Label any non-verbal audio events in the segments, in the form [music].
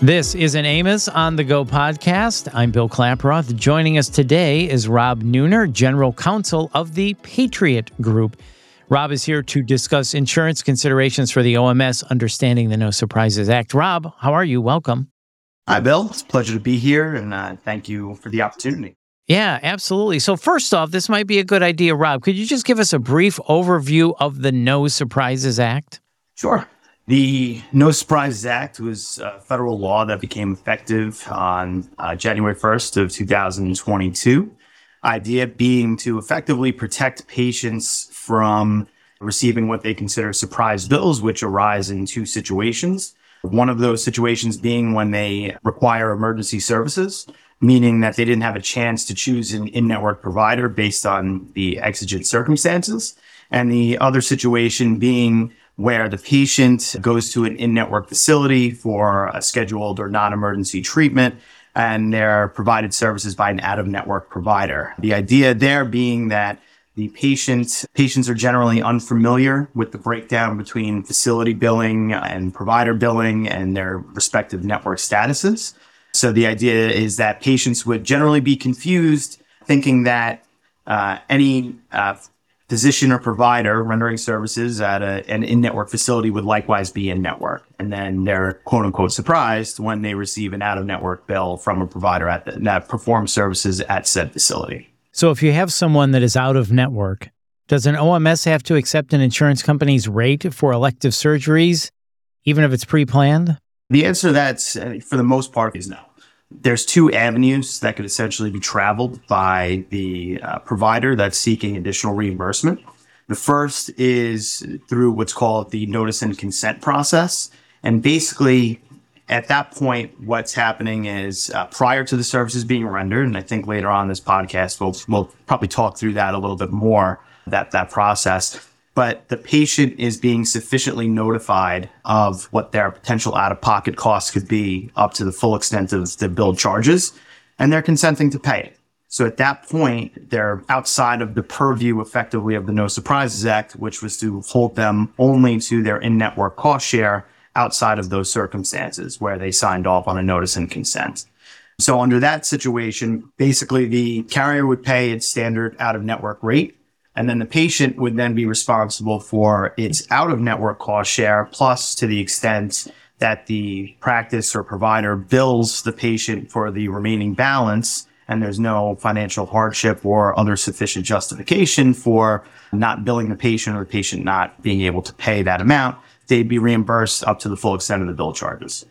This is an AAOMS on the Go podcast. I'm Bill Klaproth. Joining us today is Rob Neuner, General Counsel of the Patriot Group. Rob is here to discuss insurance considerations for the OMS, understanding the No Surprises Act. Rob, how are you? Welcome. Hi, Bill. It's a pleasure to be here, and uh, thank you for the opportunity. Yeah, absolutely. So, first off, this might be a good idea, Rob. Could you just give us a brief overview of the No Surprises Act? Sure. The No Surprises Act was a federal law that became effective on uh, January 1st of 2022. Idea being to effectively protect patients from receiving what they consider surprise bills, which arise in two situations. One of those situations being when they require emergency services, meaning that they didn't have a chance to choose an in-network provider based on the exigent circumstances. And the other situation being where the patient goes to an in-network facility for a scheduled or non-emergency treatment and they're provided services by an out-of-network provider. The idea there being that the patient patients are generally unfamiliar with the breakdown between facility billing and provider billing and their respective network statuses. So the idea is that patients would generally be confused thinking that uh, any uh, physician or provider rendering services at a, an in-network facility would likewise be in-network. And then they're quote unquote surprised when they receive an out-of-network bill from a provider at the, that performs services at said facility. So if you have someone that is out of network, does an OMS have to accept an insurance company's rate for elective surgeries, even if it's pre-planned? The answer to that, uh, for the most part, is no there's two avenues that could essentially be traveled by the uh, provider that's seeking additional reimbursement. The first is through what's called the notice and consent process. And basically, at that point, what's happening is uh, prior to the services being rendered, and I think later on this podcast, we'll, we'll probably talk through that a little bit more, that, that process but the patient is being sufficiently notified of what their potential out of pocket costs could be up to the full extent of the billed charges, and they're consenting to pay it. So at that point, they're outside of the purview effectively of the No Surprises Act, which was to hold them only to their in network cost share outside of those circumstances where they signed off on a notice and consent. So under that situation, basically the carrier would pay its standard out of network rate and then the patient would then be responsible for its out of network cost share, plus to the extent that the practice or provider bills the patient for the remaining balance and there's no financial hardship or other sufficient justification for not billing the patient or the patient not being able to pay that amount, they'd be reimbursed up to the full extent of the bill charges.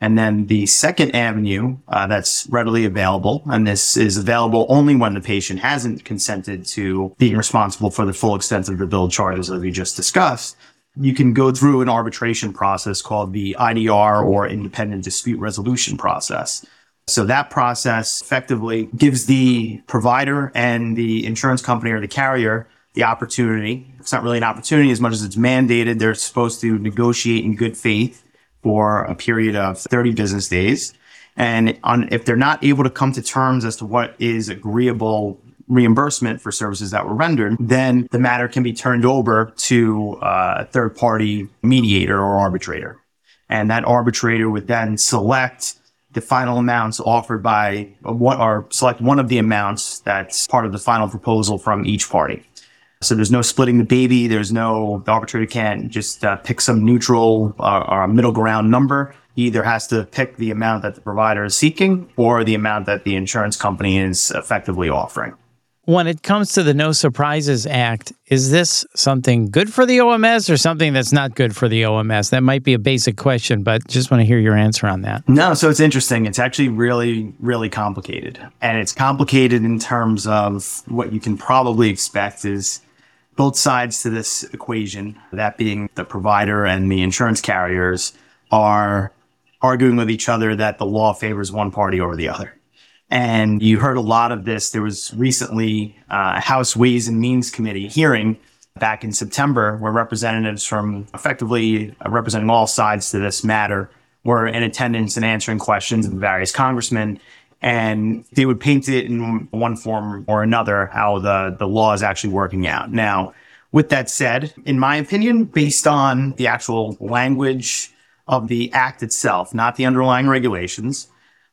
And then the second avenue uh, that's readily available, and this is available only when the patient hasn't consented to being responsible for the full extent of the bill charges that we just discussed. You can go through an arbitration process called the IDR or independent dispute resolution process. So that process effectively gives the provider and the insurance company or the carrier the opportunity. It's not really an opportunity as much as it's mandated. They're supposed to negotiate in good faith for a period of 30 business days. And on, if they're not able to come to terms as to what is agreeable reimbursement for services that were rendered, then the matter can be turned over to a third party mediator or arbitrator. And that arbitrator would then select the final amounts offered by what or select one of the amounts that's part of the final proposal from each party. So there's no splitting the baby. There's no, the arbitrator can't just uh, pick some neutral uh, or a middle ground number. He either has to pick the amount that the provider is seeking or the amount that the insurance company is effectively offering. When it comes to the No Surprises Act, is this something good for the OMS or something that's not good for the OMS? That might be a basic question, but just want to hear your answer on that. No, so it's interesting. It's actually really, really complicated. And it's complicated in terms of what you can probably expect is both sides to this equation, that being the provider and the insurance carriers, are arguing with each other that the law favors one party over the other. And you heard a lot of this. There was recently uh, a House Ways and Means Committee hearing back in September where representatives from effectively representing all sides to this matter were in attendance and answering questions of various congressmen and they would paint it in one form or another how the, the law is actually working out. Now, with that said, in my opinion, based on the actual language of the act itself, not the underlying regulations,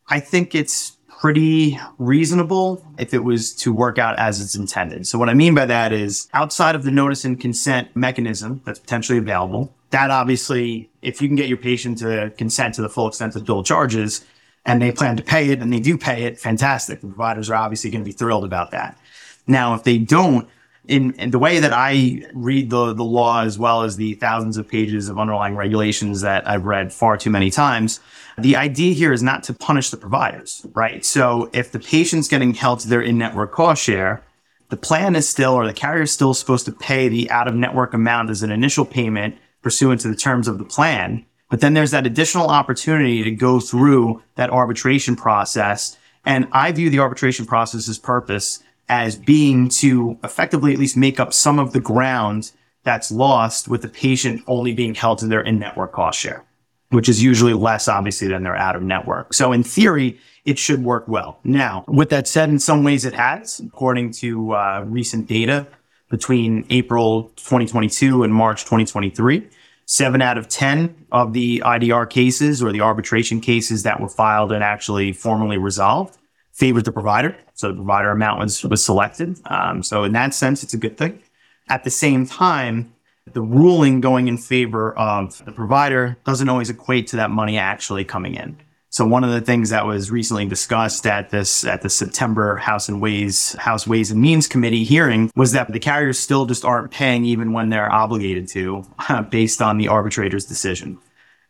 I think it's pretty reasonable if it was to work out as it's intended. So what I mean by that is outside of the notice and consent mechanism that's potentially available, that obviously, if you can get your patient to consent to the full extent of dual charges and they plan to pay it and they do pay it, fantastic. The providers are obviously going to be thrilled about that. Now, if they don't, in, in, the way that I read the, the law, as well as the thousands of pages of underlying regulations that I've read far too many times, the idea here is not to punish the providers, right? So if the patient's getting held to their in-network cost share, the plan is still, or the carrier is still supposed to pay the out-of-network amount as an initial payment pursuant to the terms of the plan. But then there's that additional opportunity to go through that arbitration process. And I view the arbitration process's purpose as being to effectively at least make up some of the ground that's lost with the patient only being held to their in-network cost share which is usually less obviously than their out of network. So in theory, it should work well. Now, with that said, in some ways it has, according to uh, recent data between April 2022 and March 2023. Seven out of 10 of the IDR cases or the arbitration cases that were filed and actually formally resolved favored the provider. So the provider amount was, was selected. Um, so in that sense, it's a good thing. At the same time, the ruling going in favor of the provider doesn't always equate to that money actually coming in. So one of the things that was recently discussed at this at the September House and Ways House Ways and Means Committee hearing was that the carriers still just aren't paying even when they're obligated to, [laughs] based on the arbitrator's decision.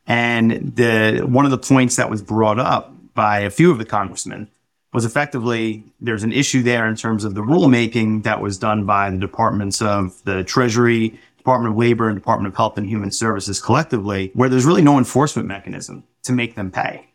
And the one of the points that was brought up by a few of the congressmen was effectively there's an issue there in terms of the rulemaking that was done by the departments of the Treasury Department of Labor and Department of Health and Human Services collectively, where there's really no enforcement mechanism to make them pay.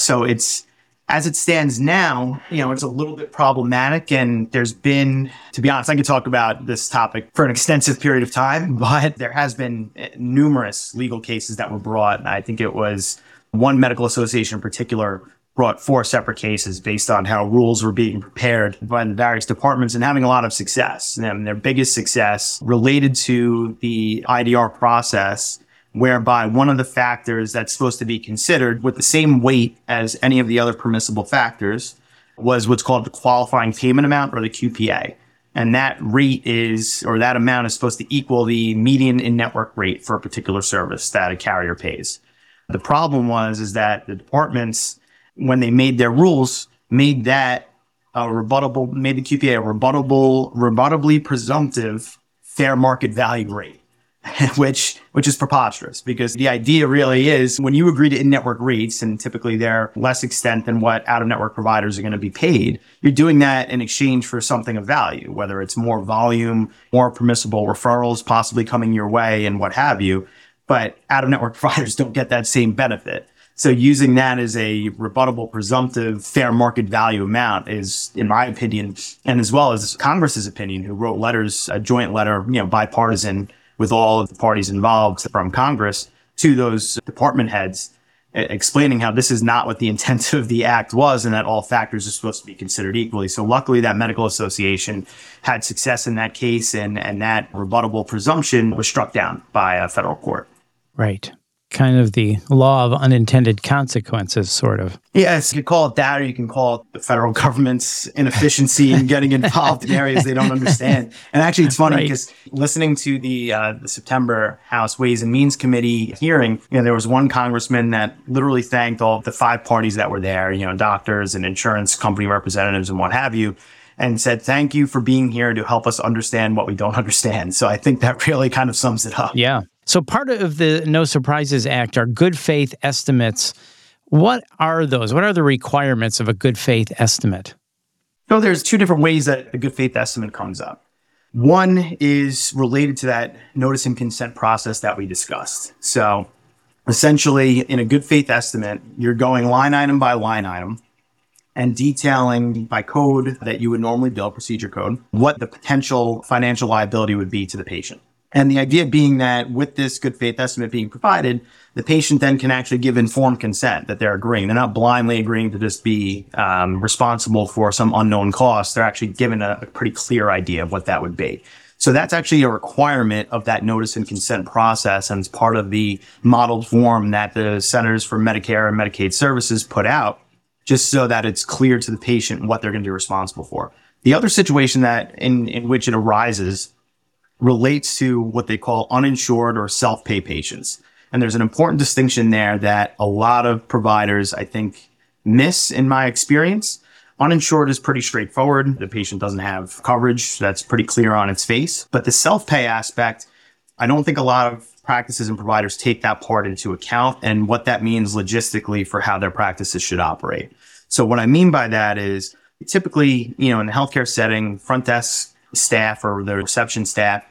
So it's, as it stands now, you know, it's a little bit problematic. And there's been, to be honest, I could talk about this topic for an extensive period of time, [laughs] but there has been numerous legal cases that were brought. I think it was one medical association in particular brought four separate cases based on how rules were being prepared by the various departments and having a lot of success. And their biggest success related to the IDR process, whereby one of the factors that's supposed to be considered with the same weight as any of the other permissible factors was what's called the qualifying payment amount or the QPA. And that rate is, or that amount is supposed to equal the median in network rate for a particular service that a carrier pays. The problem was, is that the departments when they made their rules, made that a rebuttable, made the QPA a rebuttable, rebuttably presumptive fair market value rate, [laughs] which which is preposterous because the idea really is when you agree to in-network rates and typically they're less extent than what out-of-network providers are going to be paid, you're doing that in exchange for something of value, whether it's more volume, more permissible referrals possibly coming your way and what have you. But out-of-network [laughs] providers don't get that same benefit. So using that as a rebuttable presumptive fair market value amount is, in my opinion, and as well as Congress's opinion, who wrote letters, a joint letter, you know, bipartisan with all of the parties involved from Congress to those department heads, explaining how this is not what the intent of the act was and that all factors are supposed to be considered equally. So luckily that medical association had success in that case and, and that rebuttable presumption was struck down by a federal court. Right kind of the law of unintended consequences, sort of. Yes, you can call it that, or you can call it the federal government's inefficiency in getting involved in areas they don't understand. And actually, it's funny because right. listening to the, uh, the September House Ways and Means Committee hearing, you know, there was one congressman that literally thanked all the five parties that were there, you know, doctors and insurance company representatives and what have you and said, thank you for being here to help us understand what we don't [laughs] understand. So I think that really kind of sums it up. Yeah. So, part of the No Surprises Act are good faith estimates. What are those? What are the requirements of a good faith estimate? So, there's two different ways that a good faith estimate comes up. One is related to that notice and consent process that we discussed. So, essentially, in a good faith estimate, you're going line item by line item and detailing by code that you would normally bill, procedure code, what the potential financial liability would be to the patient. And the idea being that with this good faith estimate being provided, the patient then can actually give informed consent that they're agreeing. They're not blindly agreeing to just be um, responsible for some unknown cost. They're actually given a, a pretty clear idea of what that would be. So that's actually a requirement of that notice and consent process. And it's part of the modeled form that the Centers for Medicare and Medicaid Services put out, just so that it's clear to the patient what they're going to be responsible for. The other situation that in, in which it arises relates to what they call uninsured or self-pay patients. And there's an important distinction there that a lot of providers, I think, miss in my experience. Uninsured is pretty straightforward. The patient doesn't have coverage. That's pretty clear on its face. But the self-pay aspect, I don't think a lot of practices and providers take that part into account and what that means logistically for how their practices should operate. So what I mean by that is typically, you know, in the healthcare setting, front desk staff or the reception staff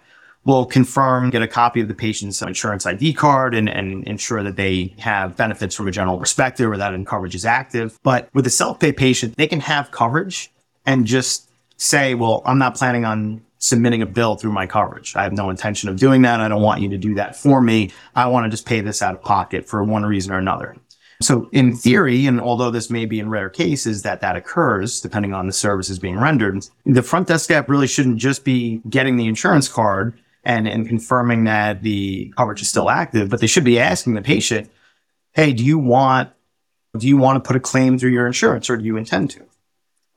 will confirm, get a copy of the patient's insurance ID card and, and ensure that they have benefits from a general perspective or that coverage is active. But with a self-pay patient, they can have coverage and just say, well, I'm not planning on submitting a bill through my coverage. I have no intention of doing that. I don't want you to do that for me. I want to just pay this out of pocket for one reason or another. So in theory, and although this may be in rare cases that that occurs, depending on the services being rendered, the front desk staff really shouldn't just be getting the insurance card and, and confirming that the coverage is still active, but they should be asking the patient, Hey, do you want, do you want to put a claim through your insurance or do you intend to?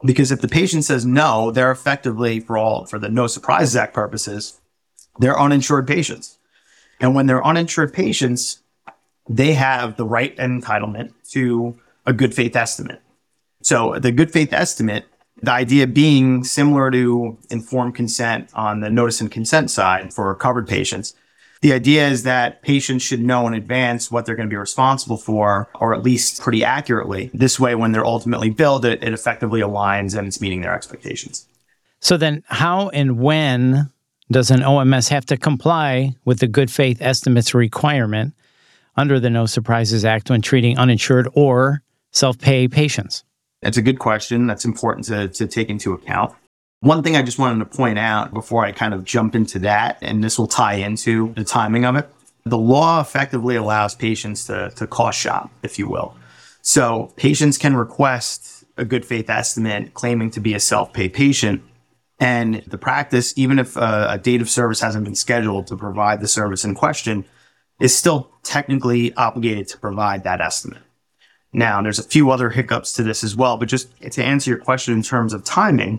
Because if the patient says no, they're effectively for all, for the No Surprises Act purposes, they're uninsured patients. And when they're uninsured patients, they have the right entitlement to a good faith estimate. So the good faith estimate, the idea being similar to informed consent on the notice and consent side for covered patients. The idea is that patients should know in advance what they're going to be responsible for, or at least pretty accurately. This way, when they're ultimately billed, it, it effectively aligns and it's meeting their expectations. So then how and when does an OMS have to comply with the good faith estimates requirement under the No Surprises Act when treating uninsured or self pay patients? That's a good question. That's important to, to take into account. One thing I just wanted to point out before I kind of jump into that, and this will tie into the timing of it. The law effectively allows patients to, to cost shop, if you will. So patients can request a good faith estimate claiming to be a self pay patient. And the practice, even if a, a date of service hasn't been scheduled to provide the service in question, is still technically obligated to provide that estimate. Now, there's a few other hiccups to this as well, but just to answer your question in terms of timing,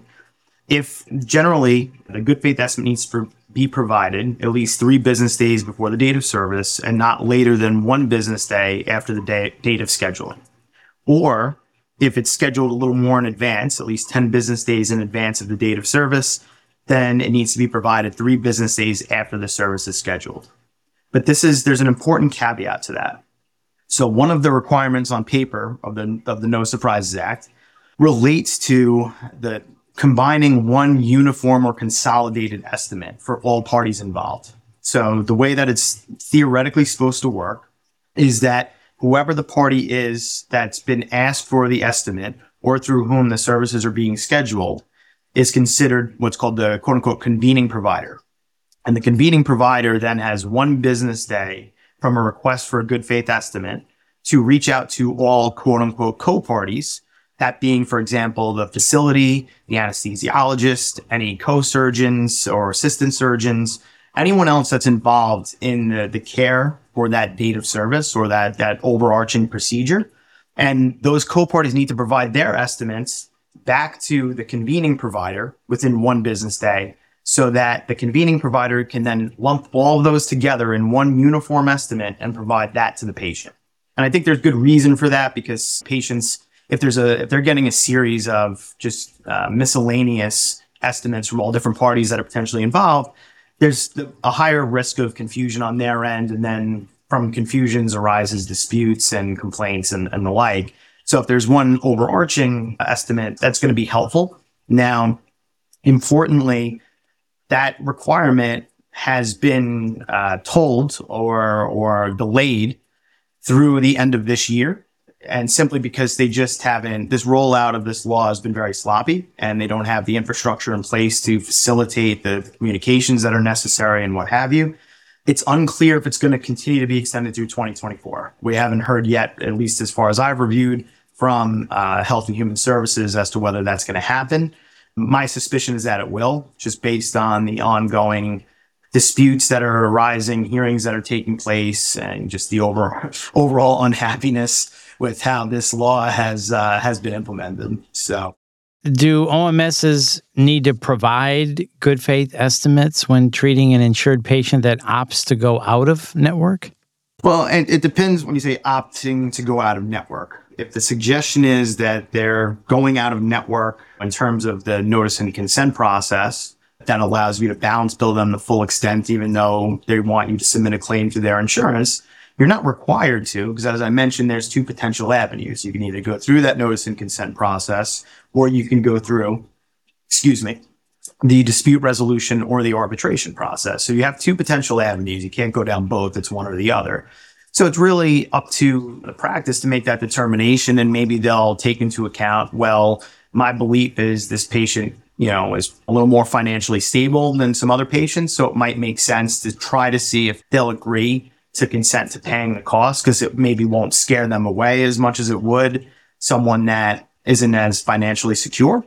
if generally the good faith estimate needs to be provided at least three business days before the date of service and not later than one business day after the date of scheduling. Or if it's scheduled a little more in advance, at least 10 business days in advance of the date of service, then it needs to be provided three business days after the service is scheduled. But this is, there's an important caveat to that. So one of the requirements on paper of the, of the No Surprises Act relates to the combining one uniform or consolidated estimate for all parties involved. So the way that it's theoretically supposed to work is that whoever the party is that's been asked for the estimate or through whom the services are being scheduled is considered what's called the quote unquote convening provider. And the convening provider then has one business day from a request for a good faith estimate to reach out to all quote unquote co-parties. That being, for example, the facility, the anesthesiologist, any co-surgeons or assistant surgeons, anyone else that's involved in the, the care for that date of service or that, that overarching procedure. And those co-parties need to provide their estimates back to the convening provider within one business day so that the convening provider can then lump all of those together in one uniform estimate and provide that to the patient. And I think there's good reason for that because patients, if there's a, if they're getting a series of just uh, miscellaneous estimates from all different parties that are potentially involved, there's a higher risk of confusion on their end. And then from confusions arises disputes and complaints and, and the like. So if there's one overarching estimate, that's going to be helpful. Now, importantly, that requirement has been uh, told or or delayed through the end of this year. And simply because they just haven't this rollout of this law has been very sloppy and they don't have the infrastructure in place to facilitate the communications that are necessary and what have you. It's unclear if it's going to continue to be extended through 2024 we haven't heard yet at least as far as i've reviewed from uh, health and human services as to whether that's going to happen My suspicion is that it will, just based on the ongoing disputes that are arising, hearings that are taking place, and just the over, [laughs] overall unhappiness with how this law has uh, has been implemented. So, do OMSs need to provide good faith estimates when treating an insured patient that opts to go out of network? Well, and it depends when you say opting to go out of network. If the suggestion is that they're going out of network in terms of the notice and consent process, that allows you to balance bill them the full extent, even though they want you to submit a claim to their insurance. You're not required to, because as I mentioned, there's two potential avenues. You can either go through that notice and consent process, or you can go through, excuse me, the dispute resolution or the arbitration process. So you have two potential avenues. You can't go down both. It's one or the other. So it's really up to the practice to make that determination. And maybe they'll take into account, well, my belief is this patient, you know, is a little more financially stable than some other patients. So it might make sense to try to see if they'll agree to consent to paying the cost because it maybe won't scare them away as much as it would someone that isn't as financially secure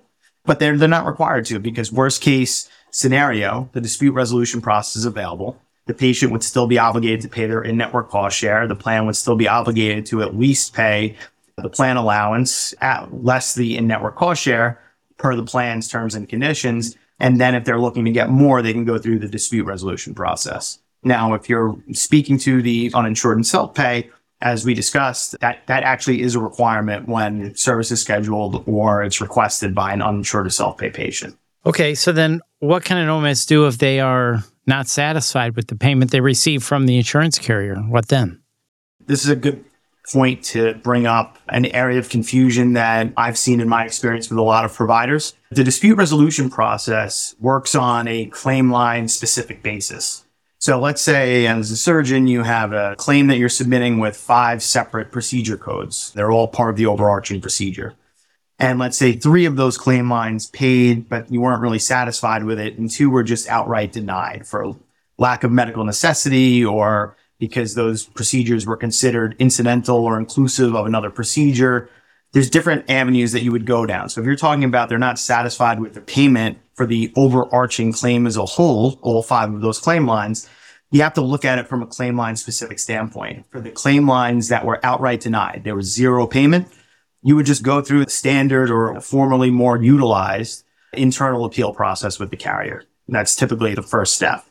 but they're, they're not required to because worst case scenario, the dispute resolution process is available. The patient would still be obligated to pay their in-network cost share. The plan would still be obligated to at least pay the plan allowance at less the in-network cost share per the plan's terms and conditions. And then if they're looking to get more, they can go through the dispute resolution process. Now, if you're speaking to the uninsured and self-pay, as we discussed, that, that actually is a requirement when service is scheduled or it's requested by an uninsured or self-pay patient. Okay, so then what can an OMS do if they are not satisfied with the payment they receive from the insurance carrier? What then? This is a good point to bring up an area of confusion that I've seen in my experience with a lot of providers. The dispute resolution process works on a claim line specific basis. So let's say as a surgeon, you have a claim that you're submitting with five separate procedure codes. They're all part of the overarching procedure. And let's say three of those claim lines paid, but you weren't really satisfied with it. And two were just outright denied for lack of medical necessity or because those procedures were considered incidental or inclusive of another procedure. There's different avenues that you would go down. So if you're talking about they're not satisfied with the payment for the overarching claim as a whole, all five of those claim lines, you have to look at it from a claim line specific standpoint. For the claim lines that were outright denied, there was zero payment. You would just go through the standard or formerly more utilized internal appeal process with the carrier. That's typically the first step.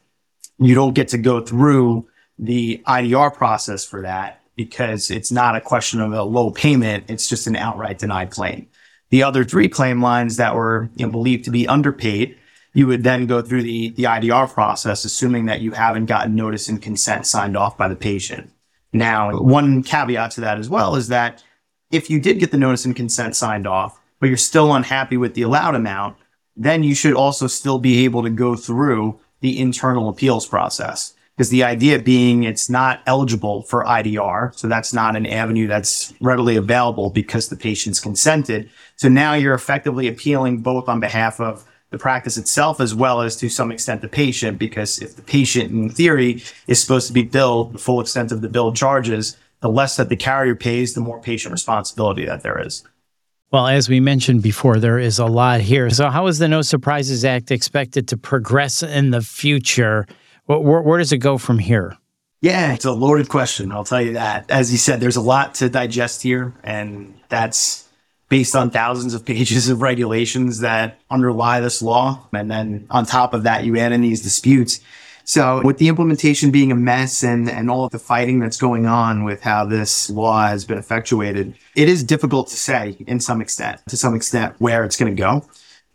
You don't get to go through the IDR process for that because it's not a question of a low payment. It's just an outright denied claim. The other three claim lines that were you know, believed to be underpaid, you would then go through the, the IDR process, assuming that you haven't gotten notice and consent signed off by the patient. Now, one caveat to that as well is that if you did get the notice and consent signed off, but you're still unhappy with the allowed amount, then you should also still be able to go through the internal appeals process because the idea being it's not eligible for IDR. So that's not an avenue that's readily available because the patient's consented. So now you're effectively appealing both on behalf of the practice itself as well as to some extent the patient because if the patient in theory is supposed to be billed the full extent of the bill charges, the less that the carrier pays, the more patient responsibility that there is. Well, as we mentioned before, there is a lot here. So, how is the No Surprises Act expected to progress in the future? Where, where, does it go from here? Yeah, it's a loaded question. I'll tell you that. As you said, there's a lot to digest here, and that's based on thousands of [laughs] pages of regulations that underlie this law. And then on top of that, you add in these disputes. So with the implementation being a mess and, and all of the fighting that's going on with how this law has been effectuated, it is difficult to say in some extent, to some extent where it's going to go.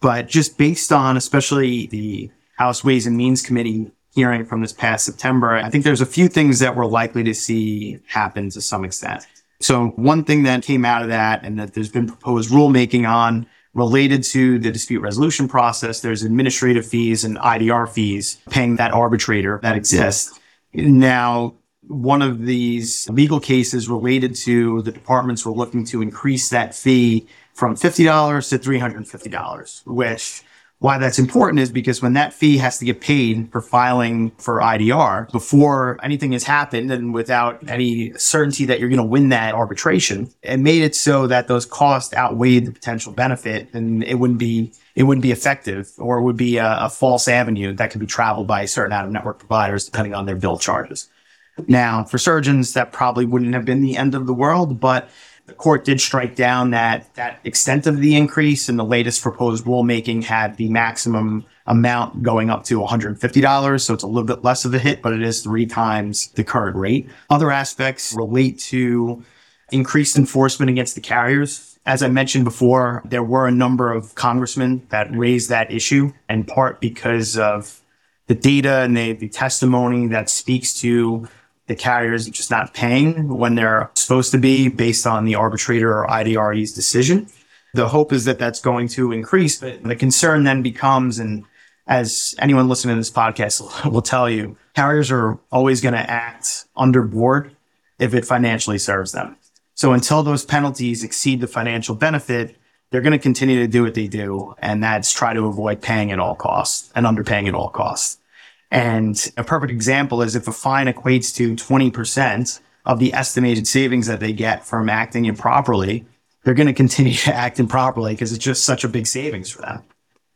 But just based on especially the House Ways and Means Committee hearing from this past September, I think there's a few things that we're likely to see happen to some extent. So one thing that came out of that and that there's been proposed rulemaking on related to the dispute resolution process, there's administrative fees and IDR fees paying that arbitrator that exists. Now, one of these legal cases related to the departments were looking to increase that fee from $50 to $350, which why that's important is because when that fee has to get paid for filing for IDR before anything has happened and without any certainty that you're going to win that arbitration, it made it so that those costs outweighed the potential benefit and it wouldn't be, it wouldn't be effective or it would be a, a false avenue that could be traveled by certain out of network providers depending on their bill charges. Now, for surgeons, that probably wouldn't have been the end of the world, but the court did strike down that that extent of the increase and the latest proposed rulemaking had the maximum amount going up to $150. So it's a little bit less of a hit, but it is three times the current rate. Other aspects relate to increased enforcement against the carriers. As I mentioned before, there were a number of congressmen that raised that issue in part because of the data and the, the testimony that speaks to the carriers just not paying when they're supposed to be based on the arbitrator or IDRE's decision. The hope is that that's going to increase, but the concern then becomes, and as anyone listening to this podcast [laughs] will tell you, carriers are always going to act under board if it financially serves them. So until those penalties exceed the financial benefit, they're going to continue to do what they do. And that's try to avoid paying at all costs and underpaying at all costs. And a perfect example is if a fine equates to 20% of the estimated savings that they get from acting improperly, they're going to continue to act improperly because it's just such a big savings for them.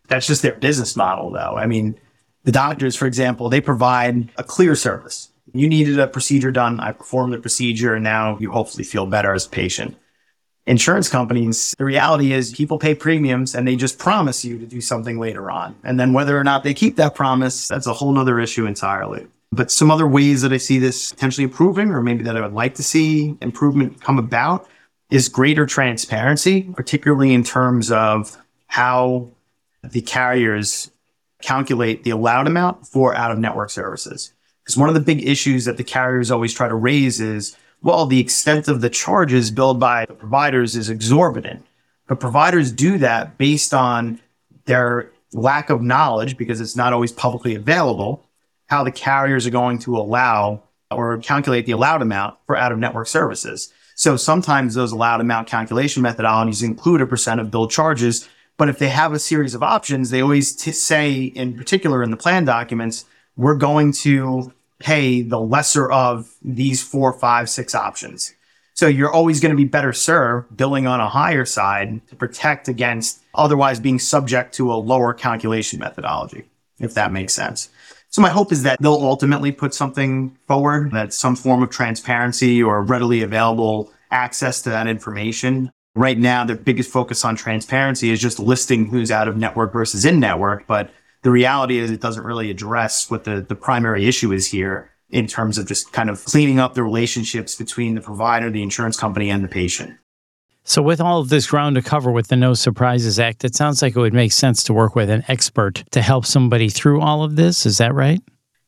That's just their business model, though. I mean, the doctors, for example, they provide a clear service. You needed a procedure done. I performed the procedure and now you hopefully feel better as a patient insurance companies, the reality is people pay premiums and they just promise you to do something later on. And then whether or not they keep that promise, that's a whole nother issue entirely. But some other ways that I see this potentially improving, or maybe that I would like to see improvement come about, is greater transparency, particularly in terms of how the carriers calculate the allowed amount for out of network services. Because one of the big issues that the carriers always try to raise is well, the extent of the charges billed by the providers is exorbitant. But providers do that based on their lack of knowledge because it's not always publicly available, how the carriers are going to allow or calculate the allowed amount for out of network services. So sometimes those allowed amount calculation methodologies include a percent of billed charges. But if they have a series of options, they always t- say, in particular in the plan documents, we're going to pay the lesser of these four, five, six options. So you're always going to be better served billing on a higher side to protect against otherwise being subject to a lower calculation methodology, if that makes sense. So my hope is that they'll ultimately put something forward that's some form of transparency or readily available access to that information. Right now, their biggest focus on transparency is just listing who's out of network versus in network. But the reality is it doesn't really address what the, the primary issue is here in terms of just kind of cleaning up the relationships between the provider, the insurance company, and the patient. So, with all of this ground to cover with the No Surprises Act, it sounds like it would make sense to work with an expert to help somebody through all of this. Is that right?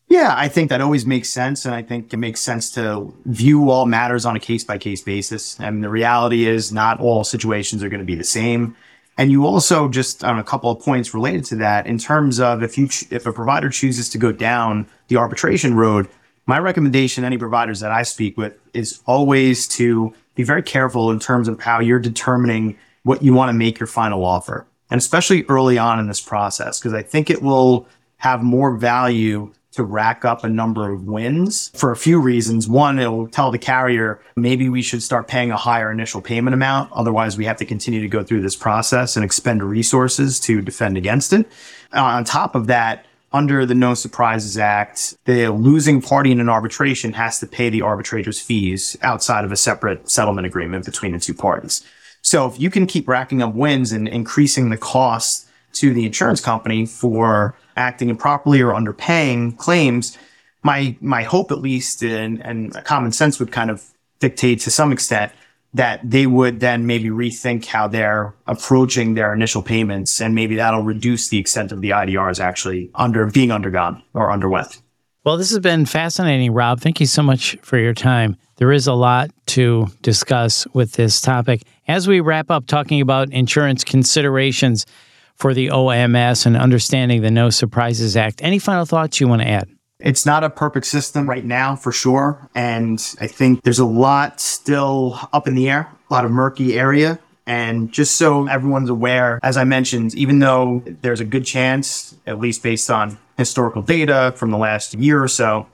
Yeah, I think that always makes sense. And I think it makes sense to view all matters on a case by case basis. And the reality is, not all situations are going to be the same. And you also just on a couple of points related to that in terms of if you, ch- if a provider chooses to go down the arbitration road, my recommendation any providers that I speak with is always to be very careful in terms of how you're determining what you want to make your final offer. And especially early on in this process, because I think it will have more value to rack up a number of wins for a few reasons. One, it'll tell the carrier maybe we should start paying a higher initial payment amount. Otherwise, we have to continue to go through this process and expend resources to defend against it. Uh, on top of that, under the No Surprises Act, the losing party in an arbitration has to pay the arbitrator's fees outside of a separate settlement agreement between the two parties. So if you can keep racking up wins and increasing the cost to the insurance company for acting improperly or underpaying claims, my my hope at least and, and common sense would kind of dictate to some extent that they would then maybe rethink how they're approaching their initial payments and maybe that'll reduce the extent of the IDRs actually under being undergone or underwent. Well, this has been fascinating, Rob. Thank you so much for your time. There is a lot to discuss with this topic. As we wrap up talking about insurance considerations, for the OMS and understanding the No Surprises Act. Any final thoughts you want to add? It's not a perfect system right now for sure. And I think there's a lot still up in the air, a lot of murky area. And just so everyone's aware, as I mentioned, even though there's a good chance, at least based on historical data from the last year or so,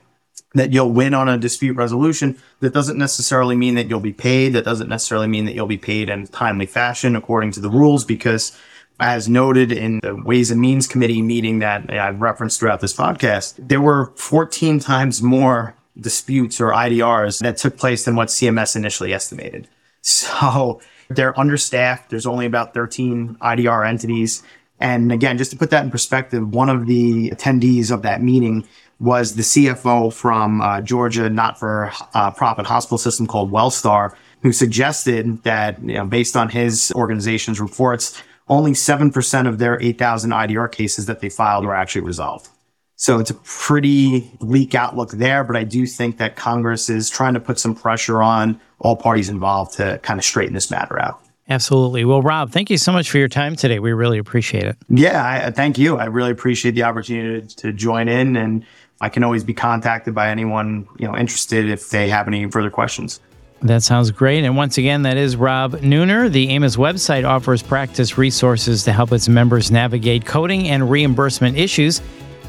that you'll win on a dispute resolution, that doesn't necessarily mean that you'll be paid. That doesn't necessarily mean that you'll be paid in timely fashion according to the rules because As noted in the Ways and Means Committee meeting that I've referenced throughout this podcast, there were 14 times more disputes or IDRs that took place than what CMS initially estimated. So they're understaffed. There's only about 13 IDR entities. And again, just to put that in perspective, one of the attendees of that meeting was the CFO from uh, Georgia not for uh, profit hospital system called Wellstar, who suggested that, you know, based on his organization's reports, only 7% of their 8,000 IDR cases that they filed were actually resolved. So it's a pretty bleak outlook there, but I do think that Congress is trying to put some pressure on all parties involved to kind of straighten this matter out. Absolutely. Well, Rob, thank you so much for your time today. We really appreciate it. Yeah, I, uh, thank you. I really appreciate the opportunity to, to join in, and I can always be contacted by anyone you know interested if they have any further questions. That sounds great. And once again, that is Rob Neuner. The AAOMS website offers practice resources to help its members navigate coding and reimbursement issues.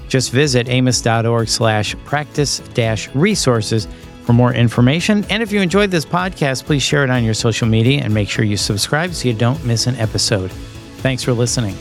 Just visit aaoms.org slash practice dash resources for more information. And if you enjoyed this podcast, please share it on your social media and make sure you subscribe so you don't miss an episode. Thanks for listening.